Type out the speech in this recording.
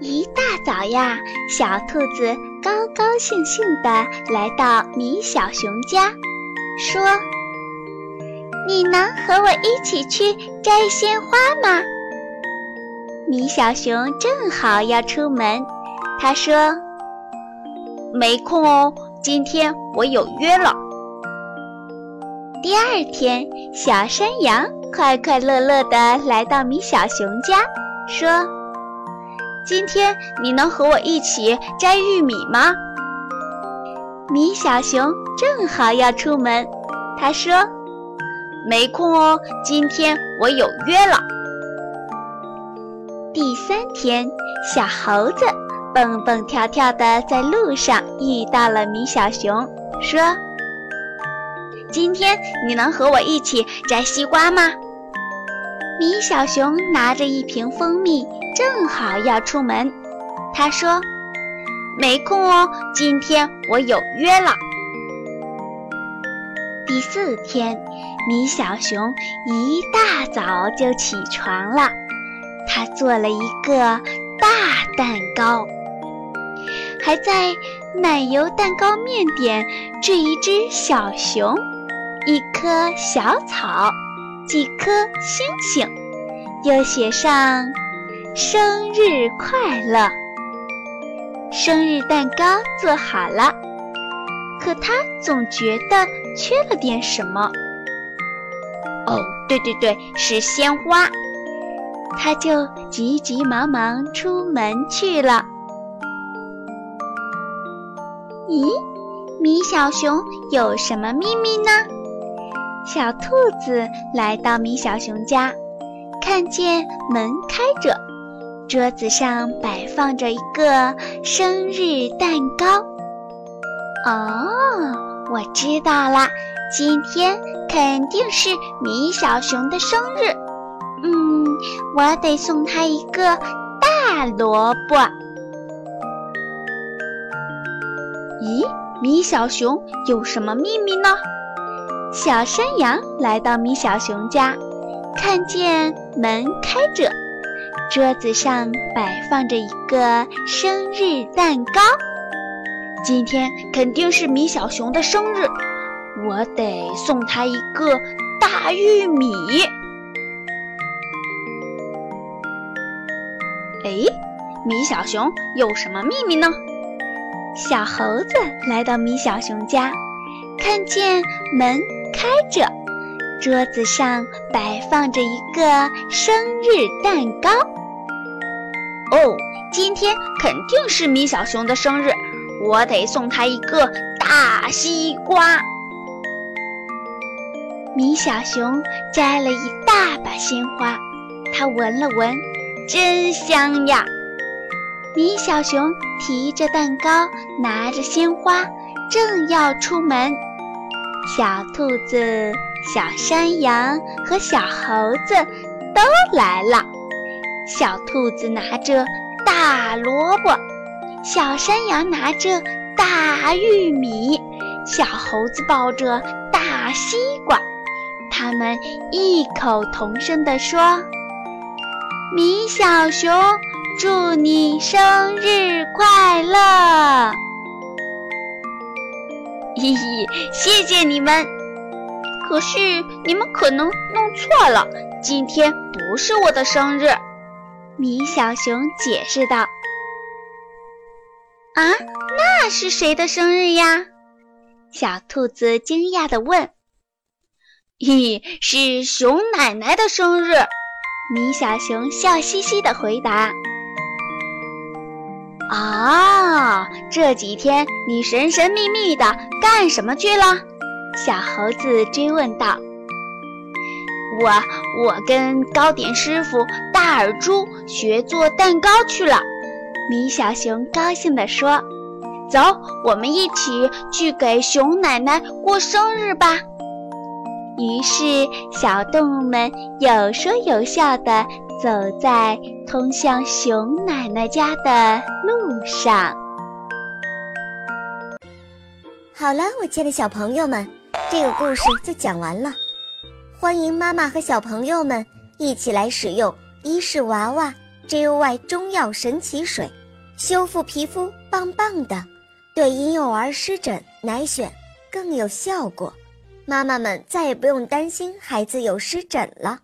一大早呀，小兔子高高兴兴地来到米小熊家，说：“你能和我一起去摘鲜花吗？”米小熊正好要出门，他说：“没空哦，今天我有约了。”第二天，小山羊快快乐乐地来到米小熊家，说。今天你能和我一起摘玉米吗？米小熊正好要出门，他说：“没空哦，今天我有约了。”第三天，小猴子蹦蹦跳跳的在路上遇到了米小熊，说：“今天你能和我一起摘西瓜吗？”米小熊拿着一瓶蜂蜜。正好要出门，他说：“没空哦，今天我有约了。”第四天，米小熊一大早就起床了，他做了一个大蛋糕，还在奶油蛋糕面点缀一只小熊、一棵小草、几颗星星，又写上。生日快乐！生日蛋糕做好了，可他总觉得缺了点什么。哦，对对对，是鲜花。他就急急忙忙出门去了。咦，米小熊有什么秘密呢？小兔子来到米小熊家，看见门开着。桌子上摆放着一个生日蛋糕。哦，我知道了，今天肯定是米小熊的生日。嗯，我得送他一个大萝卜。咦，米小熊有什么秘密呢？小山羊来到米小熊家，看见门开着。桌子上摆放着一个生日蛋糕，今天肯定是米小熊的生日，我得送他一个大玉米。哎，米小熊有什么秘密呢？小猴子来到米小熊家，看见门开着，桌子上摆放着一个生日蛋糕。哦，今天肯定是米小熊的生日，我得送他一个大西瓜。米小熊摘了一大把鲜花，他闻了闻，真香呀！米小熊提着蛋糕，拿着鲜花，正要出门，小兔子、小山羊和小猴子都来了。小兔子拿着大萝卜，小山羊拿着大玉米，小猴子抱着大西瓜。他们异口同声地说：“米小熊，祝你生日快乐！”嘿嘿，谢谢你们。可是你们可能弄错了，今天不是我的生日。米小熊解释道：“啊，那是谁的生日呀？”小兔子惊讶地问。“嘿，是熊奶奶的生日。”米小熊笑嘻嘻地回答。“啊，这几天你神神秘秘的干什么去了？”小猴子追问道。我我跟糕点师傅大耳猪学做蛋糕去了，米小熊高兴地说：“走，我们一起去给熊奶奶过生日吧。”于是，小动物们有说有笑地走在通向熊奶奶家的路上。好了，我亲爱的小朋友们，这个故事就讲完了。欢迎妈妈和小朋友们一起来使用伊氏娃娃 JUY 中药神奇水，修复皮肤棒棒的，对婴幼儿湿疹奶癣更有效果。妈妈们再也不用担心孩子有湿疹了。